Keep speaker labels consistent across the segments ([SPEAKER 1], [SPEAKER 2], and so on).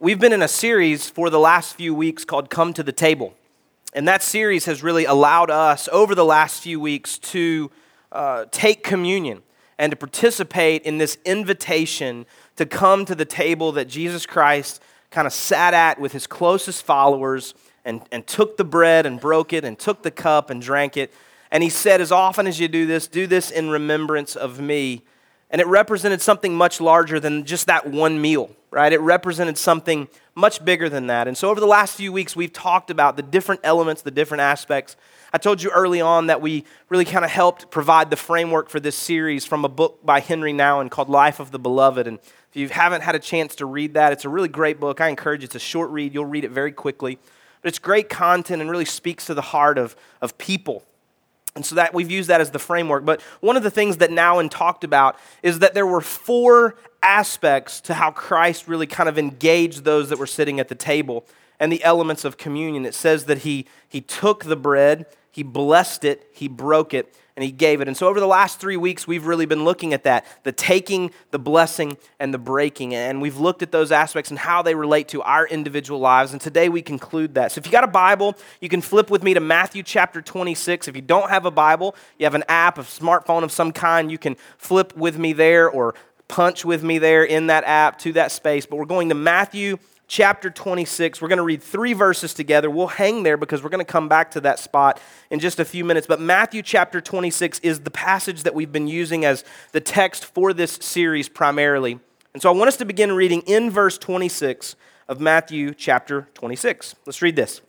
[SPEAKER 1] We've been in a series for the last few weeks called Come to the Table. And that series has really allowed us over the last few weeks to uh, take communion and to participate in this invitation to come to the table that Jesus Christ kind of sat at with his closest followers and, and took the bread and broke it and took the cup and drank it. And he said, As often as you do this, do this in remembrance of me. And it represented something much larger than just that one meal, right? It represented something much bigger than that. And so over the last few weeks, we've talked about the different elements, the different aspects. I told you early on that we really kind of helped provide the framework for this series from a book by Henri Nouwen called Life of the Beloved. And if you haven't had a chance to read that, it's a really great book. I encourage you. It's a short read. You'll read it very quickly. But it's great content and really speaks to the heart of, of people and so that we've used that as the framework. But one of the things that Nouwen talked about is that there were four aspects to how Christ really kind of engaged those that were sitting at the table and the elements of communion. It says that he, he took the bread, he blessed it, he broke it, and he gave it. And so over the last three weeks, we've really been looking at that the taking, the blessing, and the breaking. And we've looked at those aspects and how they relate to our individual lives. And today we conclude that. So if you got a Bible, you can flip with me to Matthew chapter 26. If you don't have a Bible, you have an app, a smartphone of some kind, you can flip with me there or punch with me there in that app to that space. But we're going to Matthew chapter 26. We're going to read three verses together. We'll hang there because we're going to come back to that spot in just a few minutes. But Matthew chapter 26 is the passage that we've been using as the text for this series primarily. And so I want us to begin reading in verse 26 of Matthew chapter 26. Let's read this.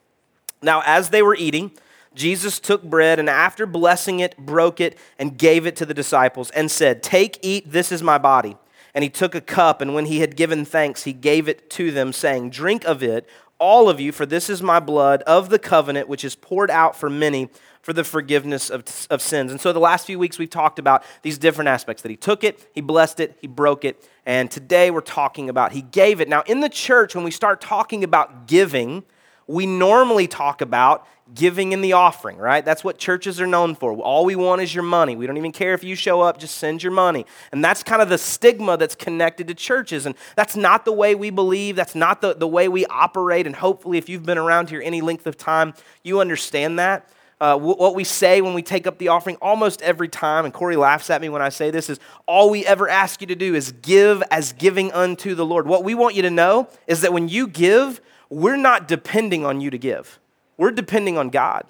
[SPEAKER 1] Now, as they were eating, Jesus took bread and after blessing it, broke it and gave it to the disciples and said, Take, eat, this is my body. And he took a cup, and when he had given thanks, he gave it to them, saying, Drink of it, all of you, for this is my blood of the covenant, which is poured out for many for the forgiveness of, of sins. And so, the last few weeks, we've talked about these different aspects that he took it, he blessed it, he broke it, and today we're talking about he gave it. Now, in the church, when we start talking about giving, we normally talk about giving in the offering, right? That's what churches are known for. All we want is your money. We don't even care if you show up, just send your money. And that's kind of the stigma that's connected to churches. And that's not the way we believe, that's not the, the way we operate. And hopefully, if you've been around here any length of time, you understand that. Uh, what we say when we take up the offering almost every time, and Corey laughs at me when I say this, is all we ever ask you to do is give as giving unto the Lord. What we want you to know is that when you give, we're not depending on you to give. We're depending on God.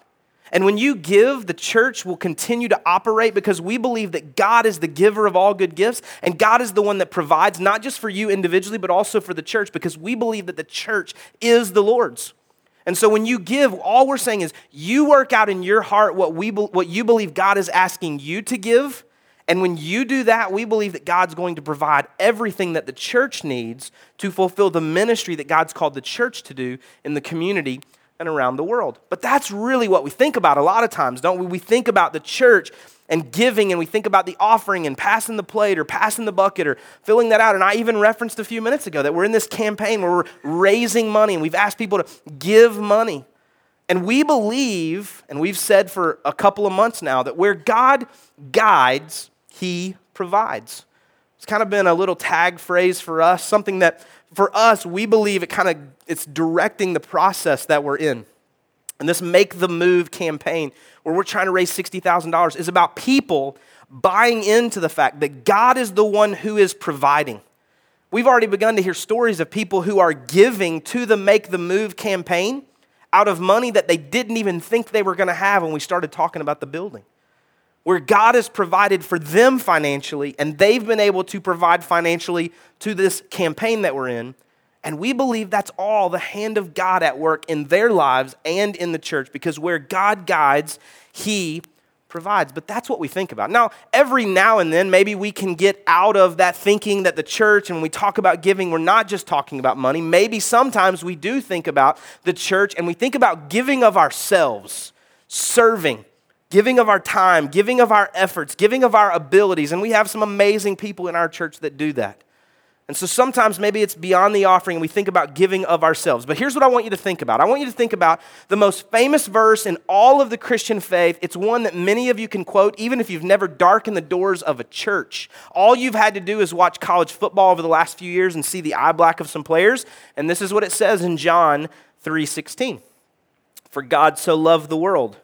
[SPEAKER 1] And when you give, the church will continue to operate because we believe that God is the giver of all good gifts and God is the one that provides, not just for you individually, but also for the church because we believe that the church is the Lord's. And so when you give, all we're saying is you work out in your heart what, we, what you believe God is asking you to give. And when you do that, we believe that God's going to provide everything that the church needs to fulfill the ministry that God's called the church to do in the community and around the world. But that's really what we think about a lot of times, don't we? We think about the church and giving, and we think about the offering and passing the plate or passing the bucket or filling that out. And I even referenced a few minutes ago that we're in this campaign where we're raising money and we've asked people to give money. And we believe, and we've said for a couple of months now, that where God guides, He provides. It's kind of been a little tag phrase for us, something that for us, we believe it kind of it's directing the process that we're in. And this Make the Move campaign, where we're trying to raise $60,000, is about people buying into the fact that God is the one who is providing. We've already begun to hear stories of people who are giving to the Make the Move campaign out of money that they didn't even think they were going to have when we started talking about the building where God has provided for them financially, and they've been able to provide financially to this campaign that we're in. And we believe that's all the hand of God at work in their lives and in the church because where God guides, He provides. But that's what we think about. Now, every now and then, maybe we can get out of that thinking that the church, and when we talk about giving, we're not just talking about money. Maybe sometimes we do think about the church and we think about giving of ourselves, serving giving of our time, giving of our efforts, giving of our abilities. And we have some amazing people in our church that do that. And so sometimes maybe it's beyond the offering and we think about giving of ourselves. But here's what I want you to think about I want you to think about the most famous verse in all of the Christian faith. It's one that many of you can quote, even if you've never darkened the doors of a church. All you've had to do is watch college football over the last few years and see the eye black of some players. And this is what it says in John 3:16. For God so loved the world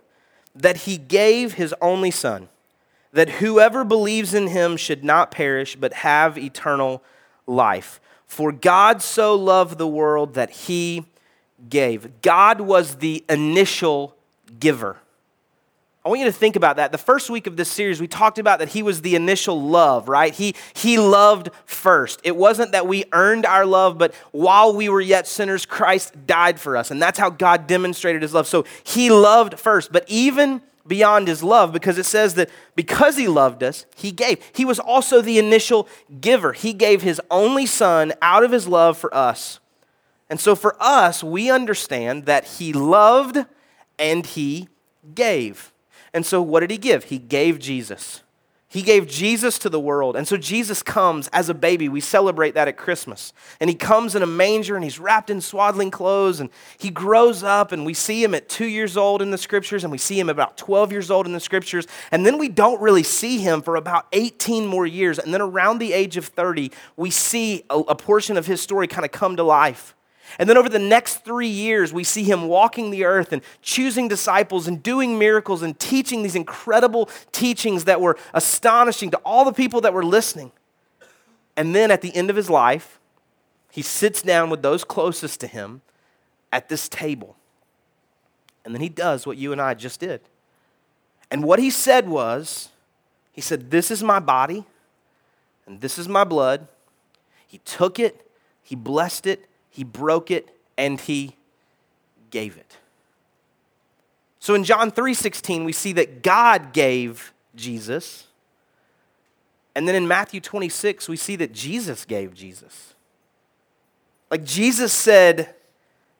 [SPEAKER 1] that he gave his only son, that whoever believes in him should not perish but have eternal life. For God so loved the world that he gave. God was the initial giver. I want you to think about that. The first week of this series, we talked about that he was the initial love, right? He, he loved first. It wasn't that we earned our love, but while we were yet sinners, Christ died for us. And that's how God demonstrated his love. So he loved first. But even beyond his love because it says that because he loved us, he gave. He was also the initial giver. He gave his only son out of his love for us. And so for us, we understand that he loved and he gave. And so what did he give? He gave Jesus. He gave Jesus to the world. And so Jesus comes as a baby. We celebrate that at Christmas. And he comes in a manger and he's wrapped in swaddling clothes and he grows up and we see him at two years old in the scriptures and we see him about 12 years old in the scriptures. And then we don't really see him for about 18 more years. And then around the age of 30, we see a, portion of his story kind of come to life. And then over the next three years, we see him walking the earth and choosing disciples and doing miracles and teaching these incredible teachings that were astonishing to all the people that were listening. And then at the end of his life, he sits down with those closest to him at this table. And then he does what you and I just did. And what he said was, he said, This is my body and this is my blood. He took it, he blessed it, he broke it, and he gave it. So in John 3:16 we see that God gave Jesus. And then in Matthew 26 we see that Jesus gave Jesus. Like Jesus said,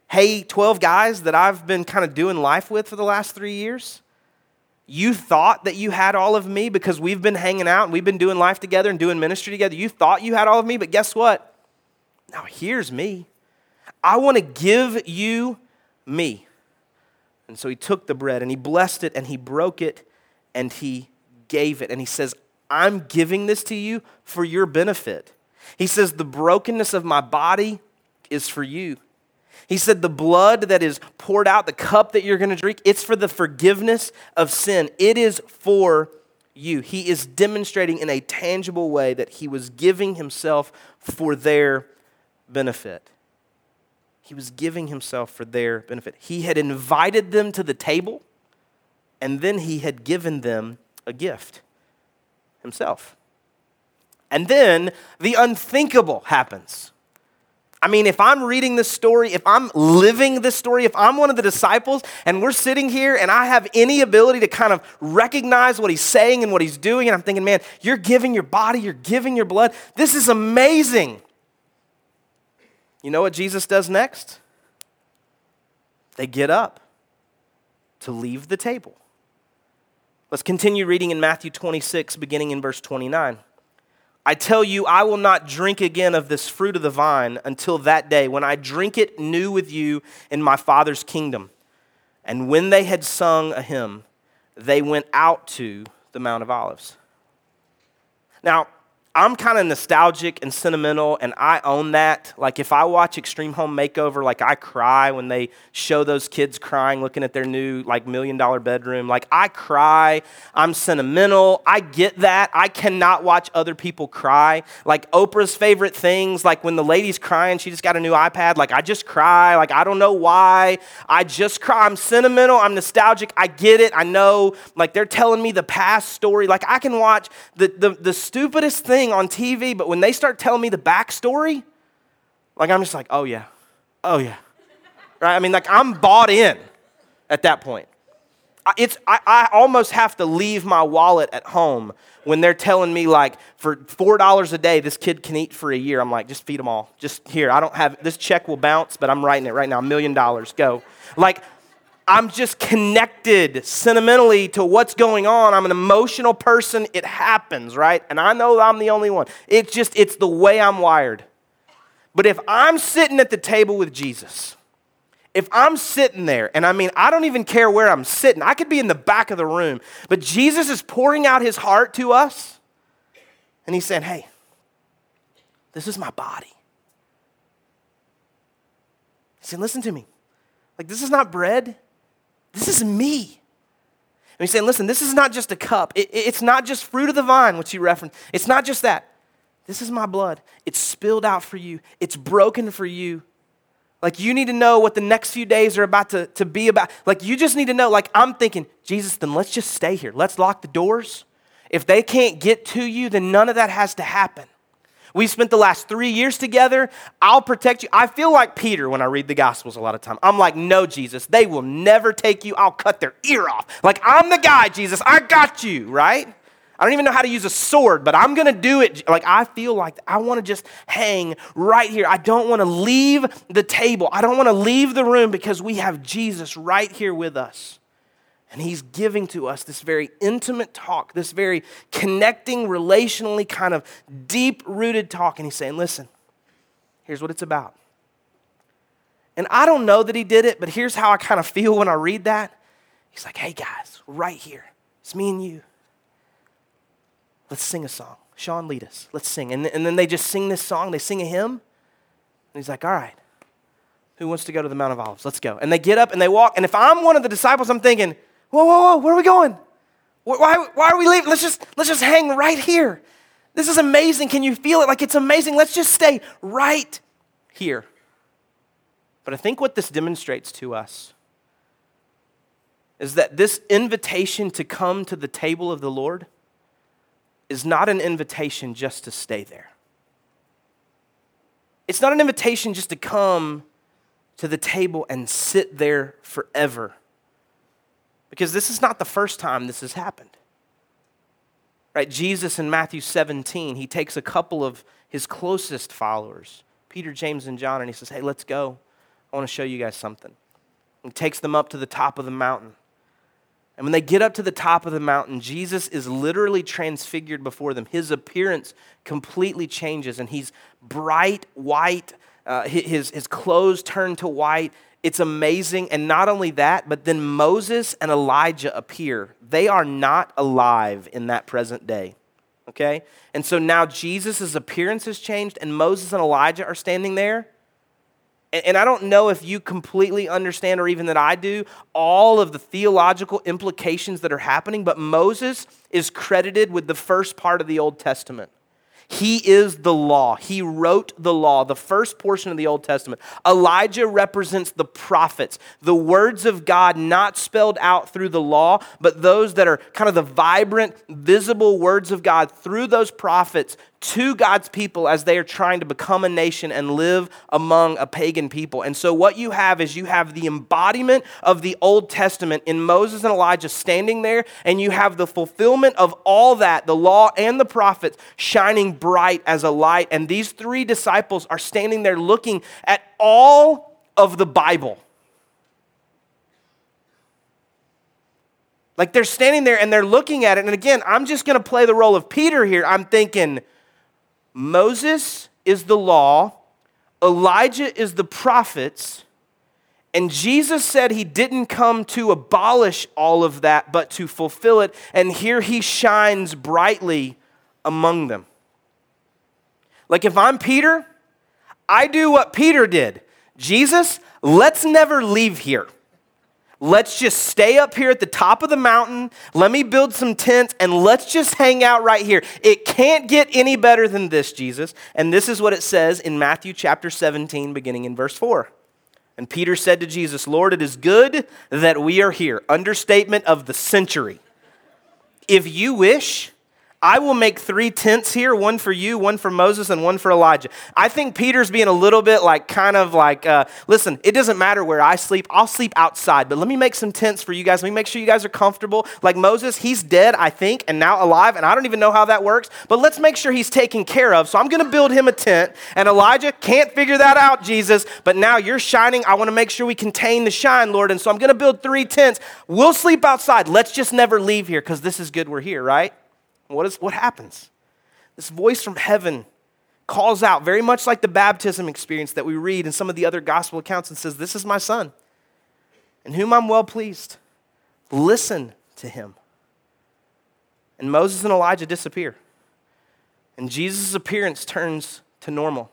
[SPEAKER 1] "Hey, 12 guys that I've been kind of doing life with for the last 3 years, you thought that you had all of me because we've been hanging out and we've been doing life together and doing ministry together. You thought you had all of me, but guess what? Now here's me. I want to give you me. And so he took the bread and he blessed it and he broke it and he gave it. And he says, I'm giving this to you for your benefit. He says, The brokenness of my body is for you. He said, The blood that is poured out, the cup that you're going to drink, it's for the forgiveness of sin. It is for you. He is demonstrating in a tangible way that he was giving himself for their benefit. He was giving himself for their benefit. He had invited them to the table, and then he had given them a gift himself. And then the unthinkable happens. I mean, if I'm reading this story, if I'm living this story, if I'm one of the disciples and we're sitting here and I have any ability to kind of recognize what he's saying and what he's doing, and I'm thinking, man, you're giving your body, you're giving your blood. This is amazing. You know what Jesus does next? They get up to leave the table. Let's continue reading in Matthew 26, beginning in verse 29. I tell you, I will not drink again of this fruit of the vine until that day when I drink it new with you in my Father's kingdom. And when they had sung a hymn, they went out to the Mount of Olives. Now, I'm kind of nostalgic and sentimental, and I own that. Like, if I watch Extreme Home Makeover, like, I cry when they show those kids crying looking at their new, like, million dollar bedroom. Like, I cry. I'm sentimental. I get that. I cannot watch other people cry. Like, Oprah's favorite things, like, when the lady's crying, she just got a new iPad. Like, I just cry. Like, I don't know why. I just cry. I'm sentimental. I'm nostalgic. I get it. I know. Like, they're telling me the past story. Like, I can watch the, the, the stupidest thing thing on TV, but when they start telling me the backstory, like I'm just like, oh yeah, oh yeah. Right? I mean, like I'm bought in at that point. It's, I, I almost have to leave my wallet at home when they're telling me like for four dollars a day this kid can eat for a year. I'm like just feed them all. Just here. I don't have this check will bounce but i'm writing it right now. A million dollars. Go. Like I'm just connected sentimentally to what's going on. I'm an emotional person. It happens, right? And I know I'm the only one. It's just, it's the way I'm wired. But if I'm sitting at the table with Jesus, if I'm sitting there, and I mean, I don't even care where I'm sitting, I could be in the back of the room, but Jesus is pouring out his heart to us, and he's saying, Hey, this is my body. He said, Listen to me. Like, this is not bread, this is me. And he's saying, Listen, this is not just a cup, it, it's not just fruit of the vine, which you referenced. It's not just that. This is my blood. It's spilled out for you, it's broken for you. Like, you need to know what the next few days are about to, to be about. Like, you just need to know, like, I'm thinking, Jesus, then let's just stay here. Let's lock the doors. If they can't get to you, then none of that has to happen. We spent the last three years together. I'll protect you. I feel like Peter when I read the Gospels a lot of time. I'm like, no, Jesus, they will never take you. I'll cut their ear off. Like, I'm the guy, Jesus. I got you, right? I don't even know how to use a sword, but I'm going to do it. Like, I feel like I want to just hang right here. I don't want to leave the table. I don't want to leave the room because we have Jesus right here with us. And he's giving to us this very intimate talk, this very connecting, relationally kind of deep rooted talk. And he's saying, listen, here's what it's about. And I don't know that he did it, but here's how I kind of feel when I read that. He's like, hey guys, right here, it's me and you. Let's sing a song. Sean, lead us. Let's sing. And, and then they just sing this song, they sing a hymn. And he's like, all right, who wants to go to the Mount of Olives? Let's go. And they get up and they walk. And if I'm one of the disciples, I'm thinking, whoa, whoa, whoa, where are we going? Why, why are we leaving? Let's just, let's just hang right here. This is amazing. Can you feel it? Like it's amazing. Let's just stay right here. But I think what this demonstrates to us is that this invitation to come to the table of the Lord is not an invitation just to stay there. It's not an invitation just to come to the table and sit there forever. Because this is not the first time this has happened. Right? Jesus in Matthew 17, he takes a couple of his closest followers, Peter, James, and John, and he says, Hey, let's go. I want to show you guys something. He takes them up to the top of the mountain. And when they get up to the top of the mountain, Jesus is literally transfigured before them. His appearance completely changes, and he's bright white. Uh, his, his clothes turn to white. It's amazing. And not only that, but then Moses and Elijah appear. They are not alive in that present day. Okay? And so now Jesus' appearance has changed, and Moses and Elijah are standing there. And I don't know if you completely understand, or even that I do, all of the theological implications that are happening, but Moses is credited with the first part of the Old Testament. He is the law. He wrote the law, the first portion of the Old Testament. Elijah represents the prophets, the words of God not spelled out through the law, but those that are kind of the vibrant, visible words of God through those prophets to God's people as they are trying to become a nation and live among a pagan people. And so, what you have is you have the embodiment of the Old Testament in Moses and Elijah standing there, and you have the fulfillment of all that, the law and the prophets, shining bright as a light. And these three disciples are standing there looking at all of the Bible. Like they're standing there and they're looking at it. And again, I'm just going to play the role of Peter here. I'm thinking, Moses is the law, Elijah is the prophets, and Jesus said he didn't come to abolish all of that, but to fulfill it. And here he shines brightly among them. Like if I'm Peter, I do what Peter did Jesus, let's never leave here. Let's just stay up here at the top of the mountain. Let me build some tents and let's just hang out right here. It can't get any better than this, Jesus. And this is what it says in Matthew chapter 17, beginning in verse 4. And Peter said to Jesus, Lord, it is good that we are here. Understatement of the century. If you wish, I will make three tents here one for you, one for Moses, and one for Elijah. I think Peter's being a little bit like, kind of like, uh, listen, it doesn't matter where I sleep. I'll sleep outside, but let me make some tents for you guys. Let me make sure you guys are comfortable. Like Moses, he's dead, I think, and now alive, and I don't even know how that works, but let's make sure he's taken care of. So I'm going to build him a tent, and Elijah can't figure that out, Jesus, but now you're shining. I want to make sure we contain the shine, Lord, and so I'm going to build three tents. We'll sleep outside. Let's just never leave here because this is good we're here, right? What, is, what happens? This voice from heaven calls out, very much like the baptism experience that we read in some of the other gospel accounts, and says, This is my son, in whom I'm well pleased. Listen to him. And Moses and Elijah disappear. And Jesus' appearance turns to normal.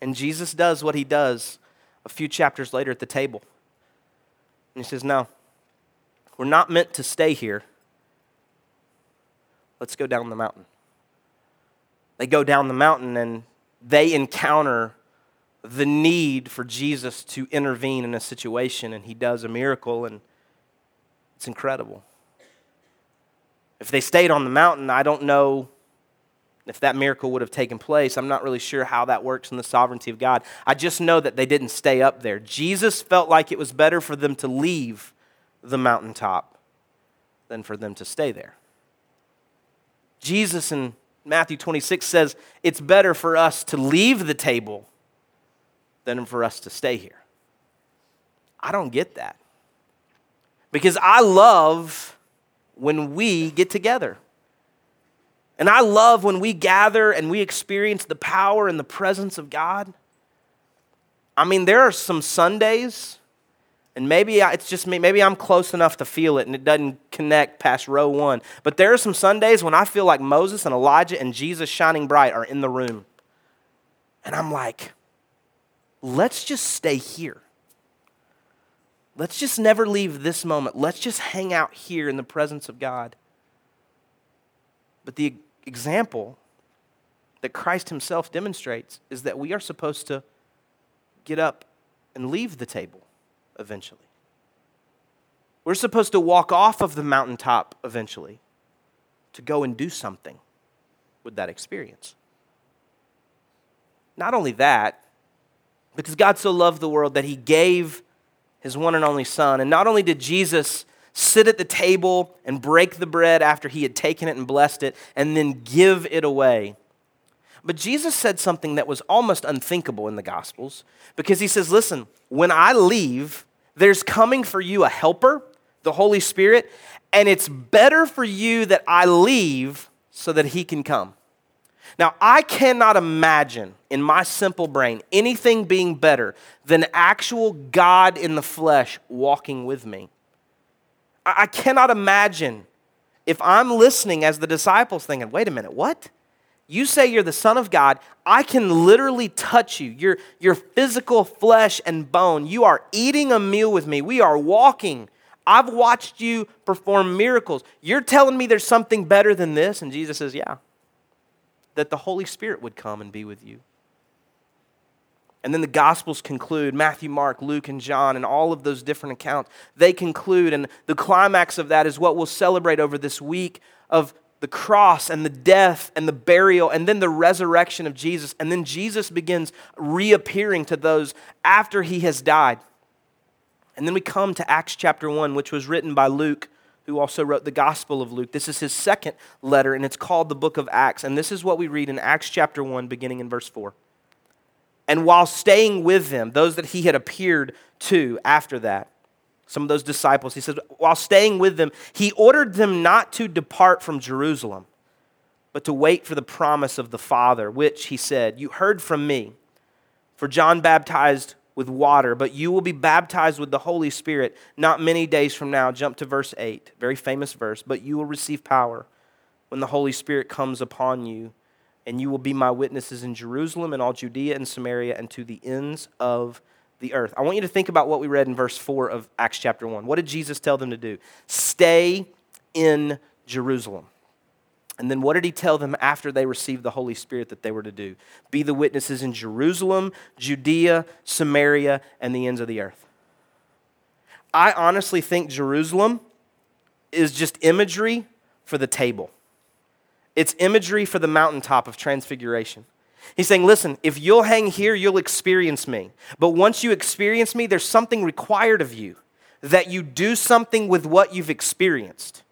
[SPEAKER 1] And Jesus does what he does a few chapters later at the table. And he says, No, we're not meant to stay here. Let's go down the mountain. They go down the mountain and they encounter the need for Jesus to intervene in a situation, and he does a miracle, and it's incredible. If they stayed on the mountain, I don't know if that miracle would have taken place. I'm not really sure how that works in the sovereignty of God. I just know that they didn't stay up there. Jesus felt like it was better for them to leave the mountaintop than for them to stay there. Jesus in Matthew 26 says it's better for us to leave the table than for us to stay here. I don't get that. Because I love when we get together. And I love when we gather and we experience the power and the presence of God. I mean, there are some Sundays, and maybe it's just me, maybe I'm close enough to feel it and it doesn't connect past row one. But there are some Sundays when I feel like Moses and Elijah and Jesus shining bright are in the room. And I'm like, let's just stay here. Let's just never leave this moment. Let's just hang out here in the presence of God. But the example that Christ himself demonstrates is that we are supposed to get up and leave the table eventually. We're supposed to walk off of the mountaintop eventually to go and do something with that experience. Not only that, because God so loved the world that he gave his one and only Son. And not only did Jesus sit at the table and break the bread after he had taken it and blessed it, and then give it away. But Jesus said something that was almost unthinkable in the Gospels because he says, Listen, when I leave, there's coming for you a helper, the Holy Spirit, and it's better for you that I leave so that he can come. Now, I cannot imagine in my simple brain anything being better than actual God in the flesh walking with me. I cannot imagine if I'm listening as the disciples thinking, wait a minute, what? You say you're the Son of God. I can literally touch you. Your, your physical flesh and bone. You are eating a meal with me. We are walking. I've watched you perform miracles. You're telling me there's something better than this? And Jesus says, Yeah, that the Holy Spirit would come and be with you. And then the Gospels conclude Matthew, Mark, Luke, and John, and all of those different accounts. They conclude, and the climax of that is what we'll celebrate over this week of the cross and the death and the burial and then the resurrection of Jesus. And then Jesus begins reappearing to those after he has died. And then we come to Acts chapter 1, which was written by Luke, who also wrote the Gospel of Luke. This is his second letter, and it's called the book of Acts. And this is what we read in Acts chapter 1, beginning in verse 4. And while staying with them, those that he had appeared to after that, some of those disciples, he says, while staying with them, he ordered them not to depart from Jerusalem, but to wait for the promise of the Father, which he said, You heard from me. For John baptized with water, but you will be baptized with the Holy Spirit not many days from now. Jump to verse 8, very famous verse. But you will receive power when the Holy Spirit comes upon you and you will be my witnesses in Jerusalem and all Judea and Samaria and to the ends of the earth. I want you to think about what we read in verse 4 of Acts chapter 1. What did Jesus tell them to do? Stay in Jerusalem. And then what did he tell them after they received the Holy Spirit that they were to do? Be the witnesses in Jerusalem, Judea, Samaria, and the ends of the earth. I honestly think Jerusalem is just imagery for the table. It's imagery for the mountaintop of transfiguration. He's saying, listen, if you'll hang here, you'll experience me. But once you experience me, there's something required of you that you do something with what you've experienced.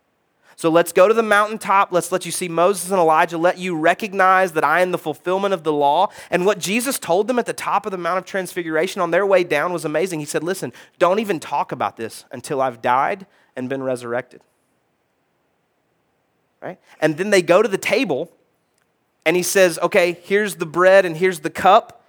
[SPEAKER 1] So let's go to the mountaintop. Let's let you see Moses and Elijah. Let you recognize that I am the fulfillment of the law. And what Jesus told them at the top of the Mount of Transfiguration on their way down was amazing. He said, Listen, don't even talk about this until I've died and been resurrected right? And then they go to the table, and he says, Okay, here's the bread and here's the cup.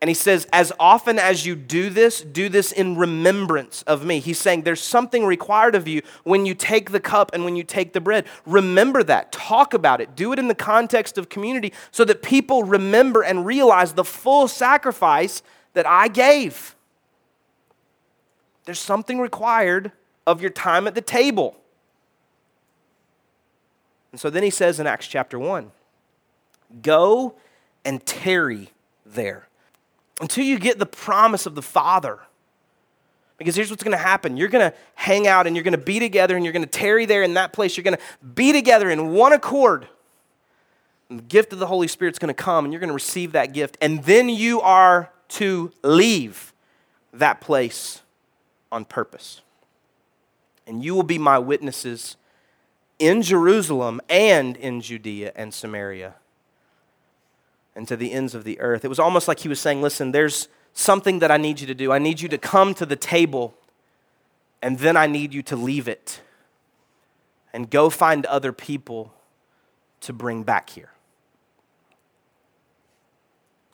[SPEAKER 1] And he says, As often as you do this, do this in remembrance of me. He's saying there's something required of you when you take the cup and when you take the bread. Remember that. Talk about it. Do it in the context of community so that people remember and realize the full sacrifice that I gave. There's something required of your time at the table. And so then he says in Acts chapter 1 Go and tarry there until you get the promise of the Father. Because here's what's going to happen you're going to hang out and you're going to be together and you're going to tarry there in that place. You're going to be together in one accord. And the gift of the Holy Spirit's going to come and you're going to receive that gift. And then you are to leave that place on purpose. And you will be my witnesses in Jerusalem and in Judea and Samaria and to the ends of the earth. It was almost like he was saying, Listen, there's something that I need you to do. I need you to come to the table, and then I need you to leave it and go find other people to bring back here.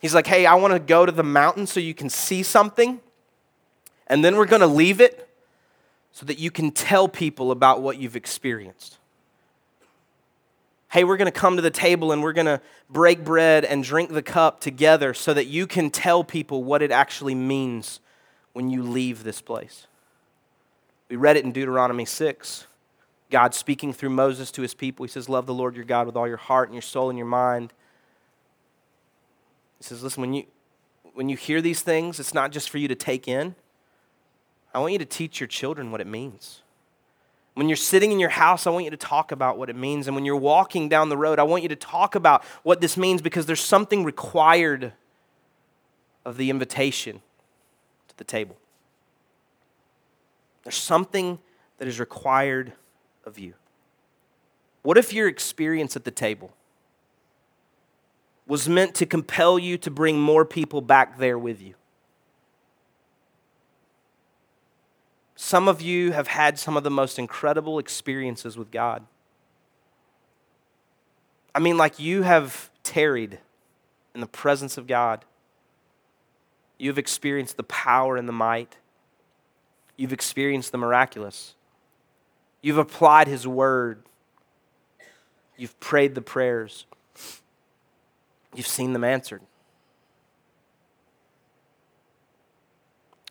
[SPEAKER 1] He's like, Hey, I want to go to the mountain so you can see something, and then we're going to leave it so that you can tell people about what you've experienced hey, we're going to come to the table and we're going to break bread and drink the cup together so that you can tell people what it actually means when you leave this place. We read it in Deuteronomy 6. God speaking through Moses to his people. He says, Love the Lord your God with all your heart and your soul and your mind. He says, Listen, when you, when you hear these things, it's not just for you to take in. I want you to teach your children what it means. When you're sitting in your house, I want you to talk about what it means. And when you're walking down the road, I want you to talk about what this means because there's something required of the invitation to the table. There's something that is required of you. What if your experience at the table was meant to compel you to bring more people back there with you? Some of you have had some of the most incredible experiences with God. I mean, like you have tarried in the presence of God. You've experienced the power and the might. You've experienced the miraculous. You've applied His word. You've prayed the prayers. You've seen them answered.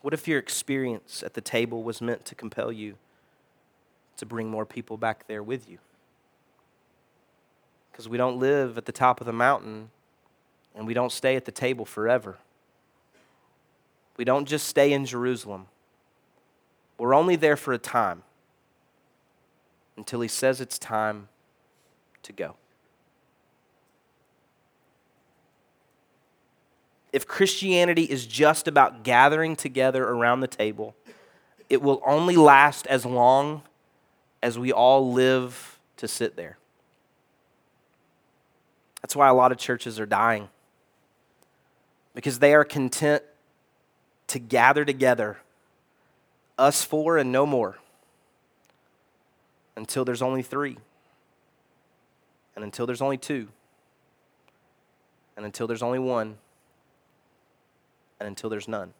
[SPEAKER 1] What if your experience at the table was meant to compel you to bring more people back there with you? Because we don't live at the top of the mountain and we don't stay at the table forever. We don't just stay in Jerusalem. We're only there for a time until he says it's time to go. If Christianity is just about gathering together around the table, it will only last as long as we all live to sit there. That's why a lot of churches are dying, because they are content to gather together, us four and no more, until there's only three, and until there's only two, and until there's only one and until there's none.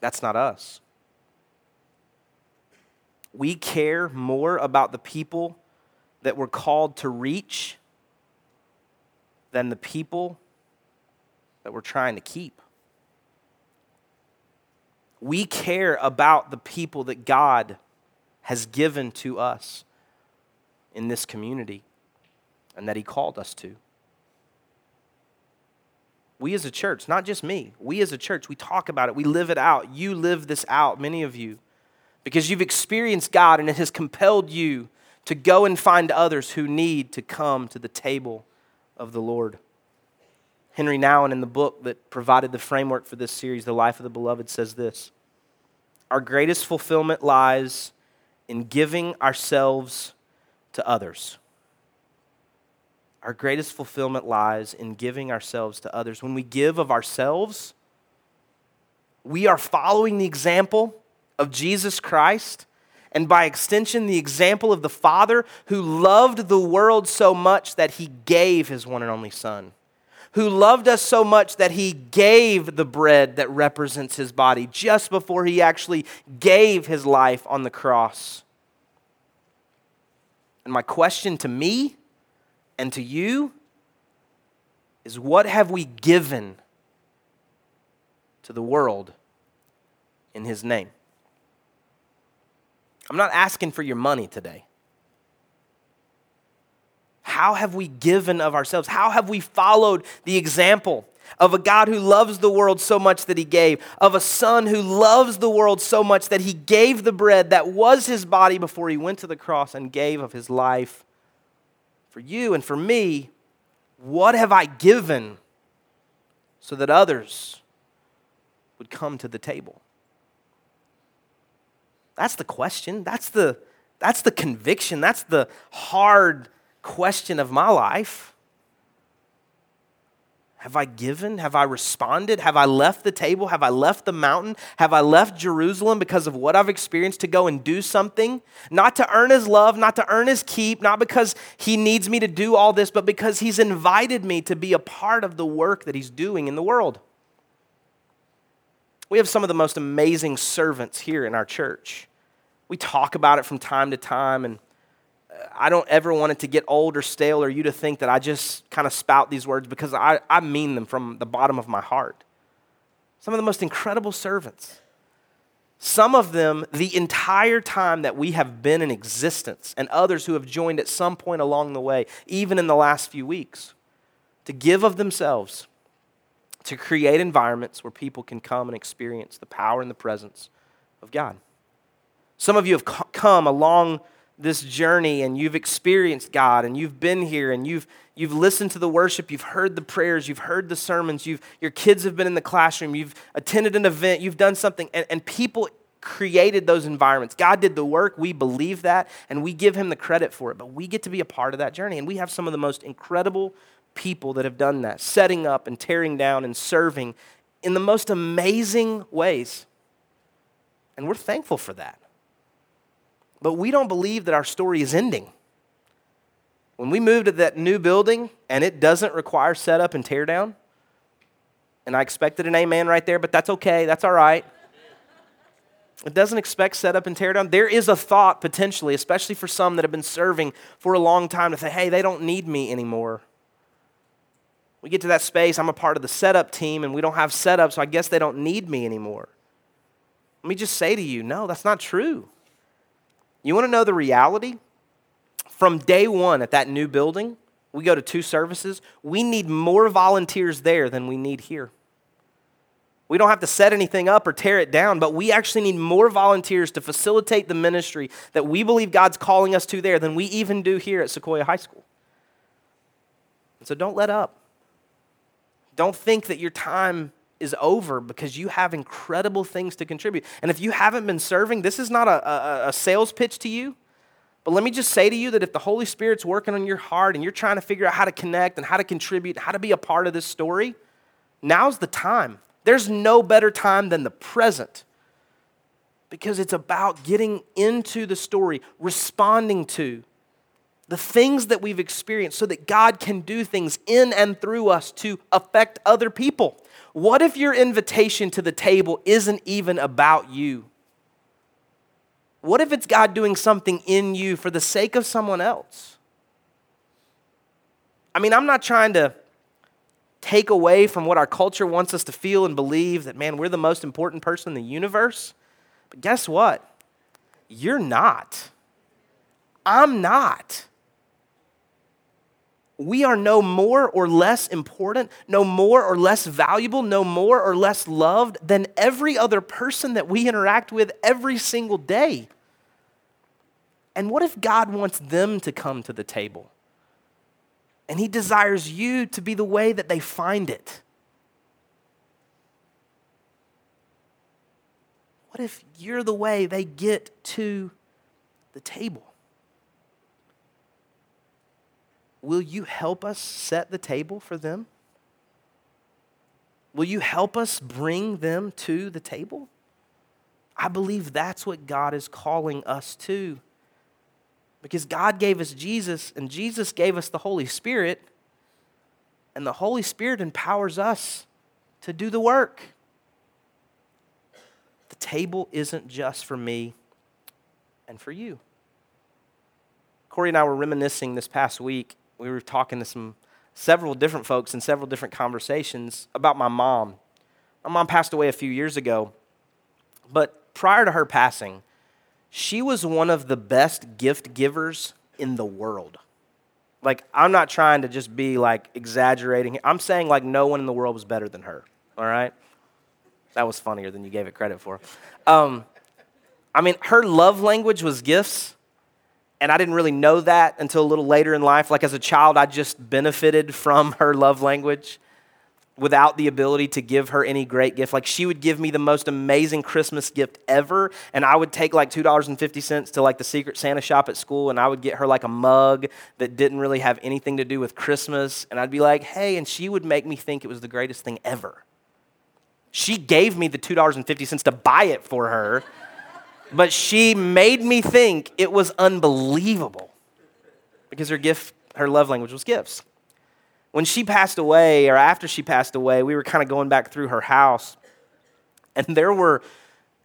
[SPEAKER 1] That's not us. We care more about the people that we're called to reach than the people that we're trying to keep. We care about the people that God has given to us in this community and that He called us to. We as a church, not just me, we as a church, we talk about it, we live it out. You live this out, many of you, because you've experienced God and it has compelled you to go and find others who need to come to the table of the Lord. Henri Nouwen, in the book that provided the framework for this series, The Life of the Beloved, says this Our greatest fulfillment lies in giving ourselves to others. Our greatest fulfillment lies in giving ourselves to others. When we give of ourselves, we are following the example of Jesus Christ and by extension, the example of the Father who loved the world so much that he gave his one and only Son, who loved us so much that he gave the bread that represents his body just before he actually gave his life on the cross. And my question to me and to you is what have we given to the world in his name? I'm not asking for your money today. How have we given of ourselves? How have we followed the example of a God who loves the world so much that he gave, of a son who loves the world so much that he gave the bread that was his body before he went to the cross and gave of his life for you and for me? What have I given so that others would come to the table? That's the question. That's the, that's the conviction. That's the hard question of my life. Have I given? Have I responded? Have I left the table? Have I left the mountain? Have I left Jerusalem because of what I've experienced to go and do something? Not to earn his love, not to earn his keep, not because he needs me to do all this, but because he's invited me to be a part of the work that he's doing in the world. We have some of the most amazing servants here in our church. We talk about it from time to time, and I don't ever want it to get old or stale or you to think that I just kind of spout these words because I, I mean them from the bottom of my heart. Some of the most incredible servants. Some of them the entire time that we have been in existence, and others who have joined at some point along the way, even in the last few weeks, to give of themselves to create environments where people can come and experience the power and the presence of God. Some of you have come along this journey and you've experienced God and you've been here and you've, you've listened to the worship, you've heard the prayers, you've heard the sermons, you've, your kids have been in the classroom, you've attended an event, you've done something, and, and people created those environments. God did the work, we believe that, and we give Him the credit for it, but we get to be a part of that journey. And we have some of the most incredible people that have done that, setting up and tearing down and serving in the most amazing ways. And we're thankful for that. But we don't believe that our story is ending. When we move to that new building and it doesn't require setup and teardown, and I expected an amen right there, but that's okay, that's all right. It doesn't expect setup and teardown. There is a thought potentially, especially for some that have been serving for a long time, to say, hey, they don't need me anymore. We get to that space, I'm a part of the setup team, and we don't have setup, so I guess they don't need me anymore. Let me just say to you, no, that's not true. You want to know the reality? From day one at that new building, we go to two services. We need more volunteers there than we need here. We don't have to set anything up or tear it down, but we actually need more volunteers to facilitate the ministry that we believe God's calling us to there than we even do here at Sequoia High School. And so don't let up. Don't think that your time is over because you have incredible things to contribute. And if you haven't been serving, this is not a, a, a, sales pitch to you. But let me just say to you that if the Holy Spirit's working on your heart and you're trying to figure out how to connect and how to contribute, how to be a part of this story, now's the time. There's no better time than the present because it's about getting into the story, responding to the things that we've experienced so that God can do things in and through us to affect other people. What if your invitation to the table isn't even about you? What if it's God doing something in you for the sake of someone else? I mean, I'm not trying to take away from what our culture wants us to feel and believe that, man, we're the most important person in the universe. But guess what? You're not. I'm not we are no more or less important, no more or less valuable, no more or less loved than every other person that we interact with every single day. And what if God wants them to come to the table? And He desires you to be the way that they find it. What if you're the way they get to the table? Will you help us set the table for them? Will you help us bring them to the table? I believe that's what God is calling us to. Because God gave us Jesus, and Jesus gave us the Holy Spirit, and the Holy Spirit empowers us to do the work. The table isn't just for me and for you. Corey and I were reminiscing this past week. We were talking to some several different folks in several different conversations about my mom. My mom passed away a few years ago, but prior to her passing, she was one of the best gift givers in the world. Like, I'm not trying to just be like exaggerating. I'm saying like no one in the world was better than her, all right? That was funnier than you gave it credit for. Um, I mean, her love language was gifts, and I didn't really know that until a little later in life. Like, as a child, I just benefited from her love language without the ability to give her any great gift. Like she would give me the most amazing Christmas gift ever, and I would take like $2.50 to like the secret Santa shop at school and I would get her like a mug that didn't really have anything to do with Christmas, and I'd be like, "Hey," and she would make me think it was the greatest thing ever. She gave me the $2.50 to buy it for her, but she made me think it was unbelievable because her gift, her love language was gifts. When she passed away, or after she passed away, we were kind of going back through her house, and there were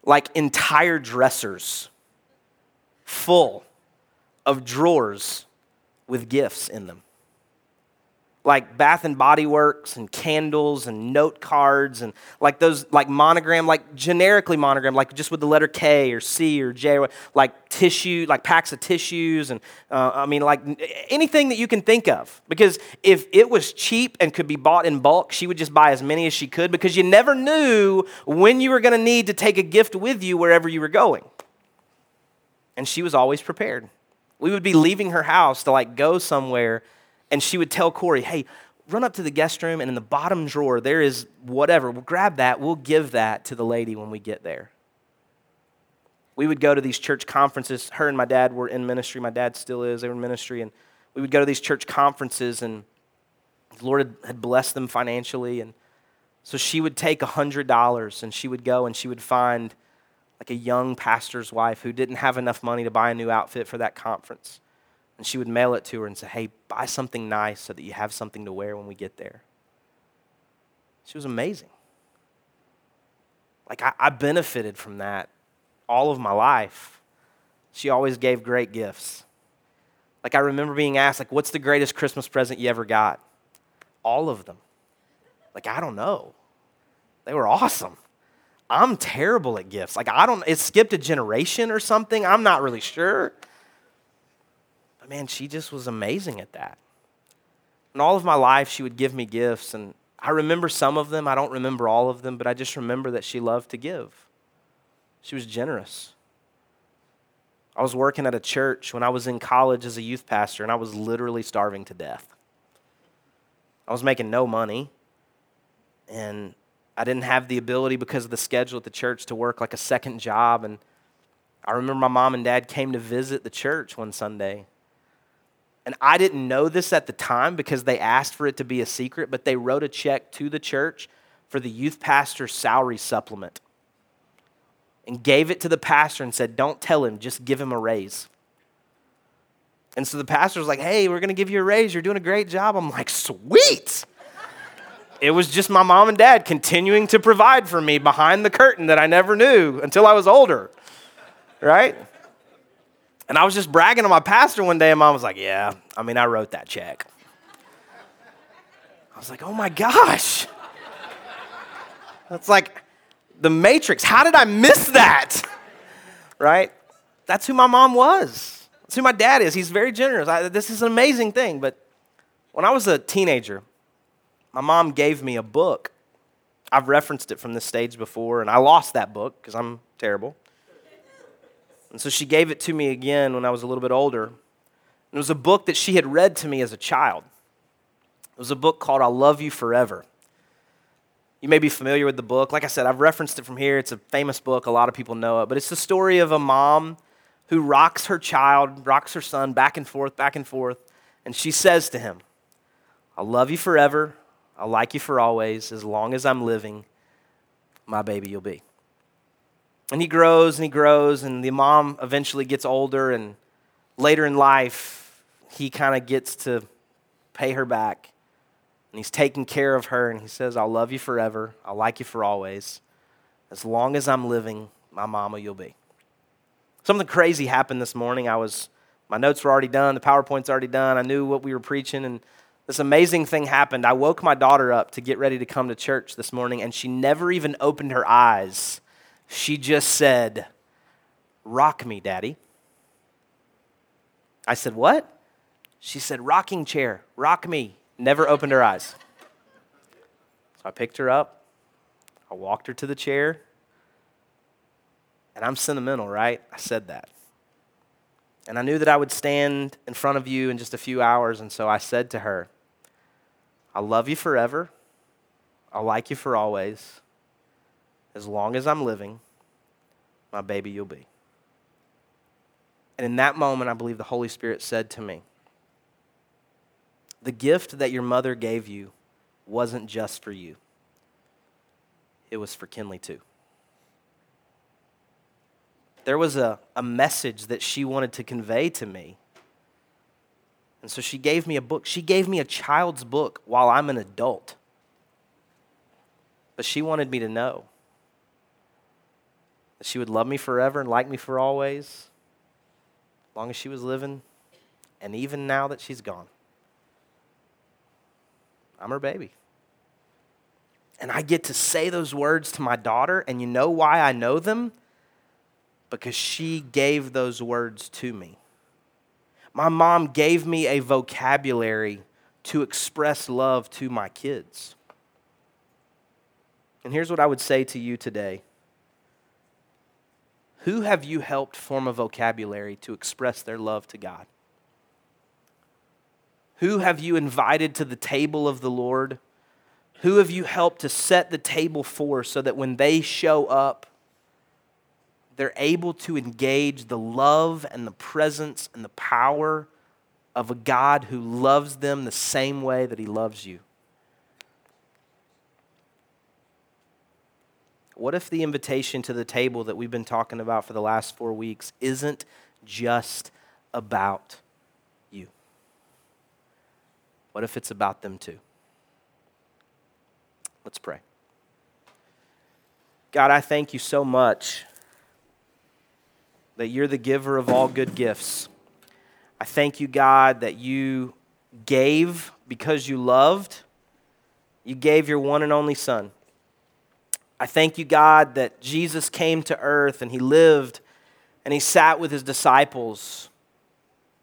[SPEAKER 1] like entire dressers full of drawers with gifts in them like Bath and Body Works and candles and note cards and like those like monogram, like generically monogram, like just with the letter K or C or J, like tissue, like packs of tissues and uh, I mean like anything that you can think of. Because if it was cheap and could be bought in bulk, she would just buy as many as she could because you never knew when you were going to need to take a gift with you wherever you were going. And she was always prepared. We would be leaving her house to like go somewhere and she would tell Corey, hey, run up to the guest room, and in the bottom drawer, there is whatever. We'll grab that. We'll give that to the lady when we get there. We would go to these church conferences. Her and my dad were in ministry. My dad still is. They were in ministry. And we would go to these church conferences, and the Lord had blessed them financially. And so she would take $100 and she would go and she would find like a young pastor's wife who didn't have enough money to buy a new outfit for that conference. And she would mail it to her and say, hey, buy something nice so that you have something to wear when we get there. She was amazing. Like, I, I benefited from that all of my life. She always gave great gifts. Like, I remember being asked, like, what's the greatest Christmas present you ever got? All of them. Like, I don't know. They were awesome. I'm terrible at gifts. Like, I don't, it skipped a generation or something. I'm not really sure man, she just was amazing at that. And all of my life, she would give me gifts. And I remember some of them. I don't remember all of them, but I just remember that she loved to give. She was generous. I was working at a church when I was in college as a youth pastor, and I was literally starving to death. I was making no money, and I didn't have the ability because of the schedule at the church to work like a second job. And I remember my mom and dad came to visit the church one Sunday, and I didn't know this at the time because they asked for it to be a secret, but they wrote a check to the church for the youth pastor's salary supplement and gave it to the pastor and said, Don't tell him, just give him a raise. And so the pastor was like, Hey, we're going to give you a raise. You're doing a great job. I'm like, Sweet. it was just my mom and dad continuing to provide for me behind the curtain that I never knew until I was older, right? And I was just bragging to my pastor one day, and mom was like, Yeah, I mean, I wrote that check. I was like, Oh my gosh. That's like the Matrix. How did I miss that? Right? That's who my mom was. That's who my dad is. He's very generous. I, this is an amazing thing. But when I was a teenager, my mom gave me a book. I've referenced it from this stage before, and I lost that book because I'm terrible. And so she gave it to me again when I was a little bit older. It was a book that she had read to me as a child. It was a book called I'll Love You Forever. You may be familiar with the book. Like I said, I've referenced it from here. It's a famous book, a lot of people know it. But it's the story of a mom who rocks her child, rocks her son back and forth, back and forth. And she says to him, I'll love you forever. I'll like you for always. As long as I'm living, my baby you'll be. And he grows and he grows, and the mom eventually gets older, and later in life, he kind of gets to pay her back. And he's taking care of her, and he says, I'll love you forever. I'll like you for always. As long as I'm living, my mama you'll be. Something crazy happened this morning. I was, my notes were already done, the PowerPoint's already done. I knew what we were preaching, and this amazing thing happened. I woke my daughter up to get ready to come to church this morning, and she never even opened her eyes. She just said, Rock me, Daddy. I said, What? She said, Rocking chair, rock me. Never opened her eyes. So I picked her up, I walked her to the chair, and I'm sentimental, right? I said that. And I knew that I would stand in front of you in just a few hours, and so I said to her, I'll love you forever. I'll like you for always. As long as I'm living, my baby you'll be. And in that moment, I believe the Holy Spirit said to me, The gift that your mother gave you wasn't just for you, it was for Kinley too. There was a, a message that she wanted to convey to me and so she gave me a book. She gave me a child's book while I'm an adult. But she wanted me to know that she would love me forever and like me for always, as long as she was living, and even now that she's gone. I'm her baby. And I get to say those words to my daughter, and you know why I know them? Because she gave those words to me. My mom gave me a vocabulary to express love to my kids. And here's what I would say to you today Who have you helped form a vocabulary to express their love to God? Who have you invited to the table of the Lord? Who have you helped to set the table for so that when they show up, they're able to engage the love and the presence and the power of a God who loves them the same way that He loves you. What if the invitation to the table that we've been talking about for the last four weeks isn't just about you? What if it's about them too? Let's pray. God, I thank you so much that you're the giver of all good gifts. I thank you, God, that you gave because you loved. You gave your one and only Son. I thank you, God, that Jesus came to earth and he lived and he sat with his disciples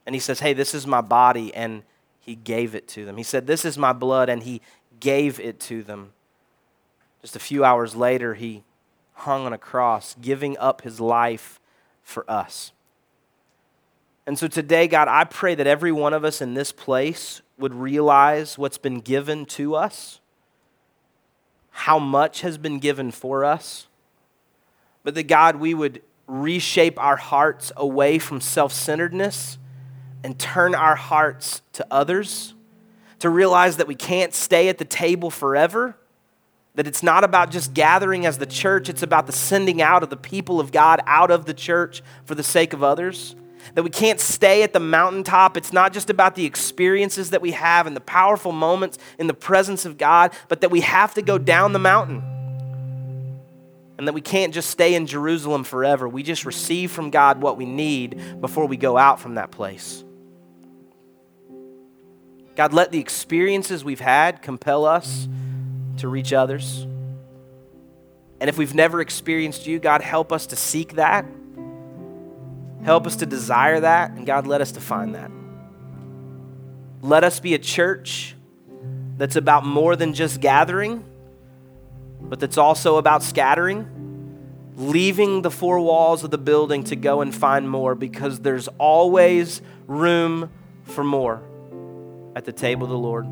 [SPEAKER 1] and he says, Hey, this is my body, and he gave it to them. He said, This is my blood, and he gave it to them. Just a few hours later, he hung on a cross, giving up his life for us. And so today, God, I pray that every one of us in this place would realize what's been given to us, how much has been given for us, but that, God, we would reshape our hearts away from self centeredness and turn our hearts to others, to realize that we can't stay at the table forever that it's not about just gathering as the church, it's about the sending out of the people of God out of the church for the sake of others. That we can't stay at the mountaintop. It's not just about the experiences that we have and the powerful moments in the presence of God, but that we have to go down the mountain. And that we can't just stay in Jerusalem forever. We just receive from God what we need before we go out from that place. God, let the experiences we've had compel us to reach others. And if we've never experienced you, God, help us to seek that. Help us to desire that. And God, let us to find that. Let us be a church that's about more than just gathering, but that's also about scattering, leaving the four walls of the building to go and find more because there's always room for more at the table of the Lord.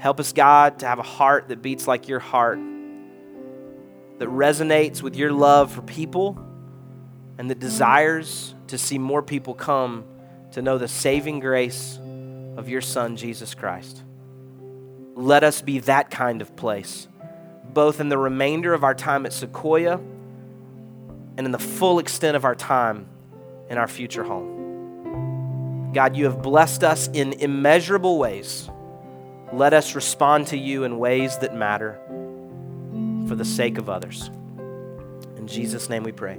[SPEAKER 1] Help us, God, to have a heart that beats like your heart, that resonates with your love for people, and the desires to see more people come to know the saving grace of your Son, Jesus Christ. Let us be that kind of place, both in the remainder of our time at Sequoia and in the full extent of our time in our future home. God, you have blessed us in immeasurable ways. Let us respond to you in ways that matter for the sake of others. In Jesus' name we pray.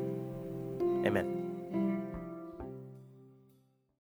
[SPEAKER 1] Amen.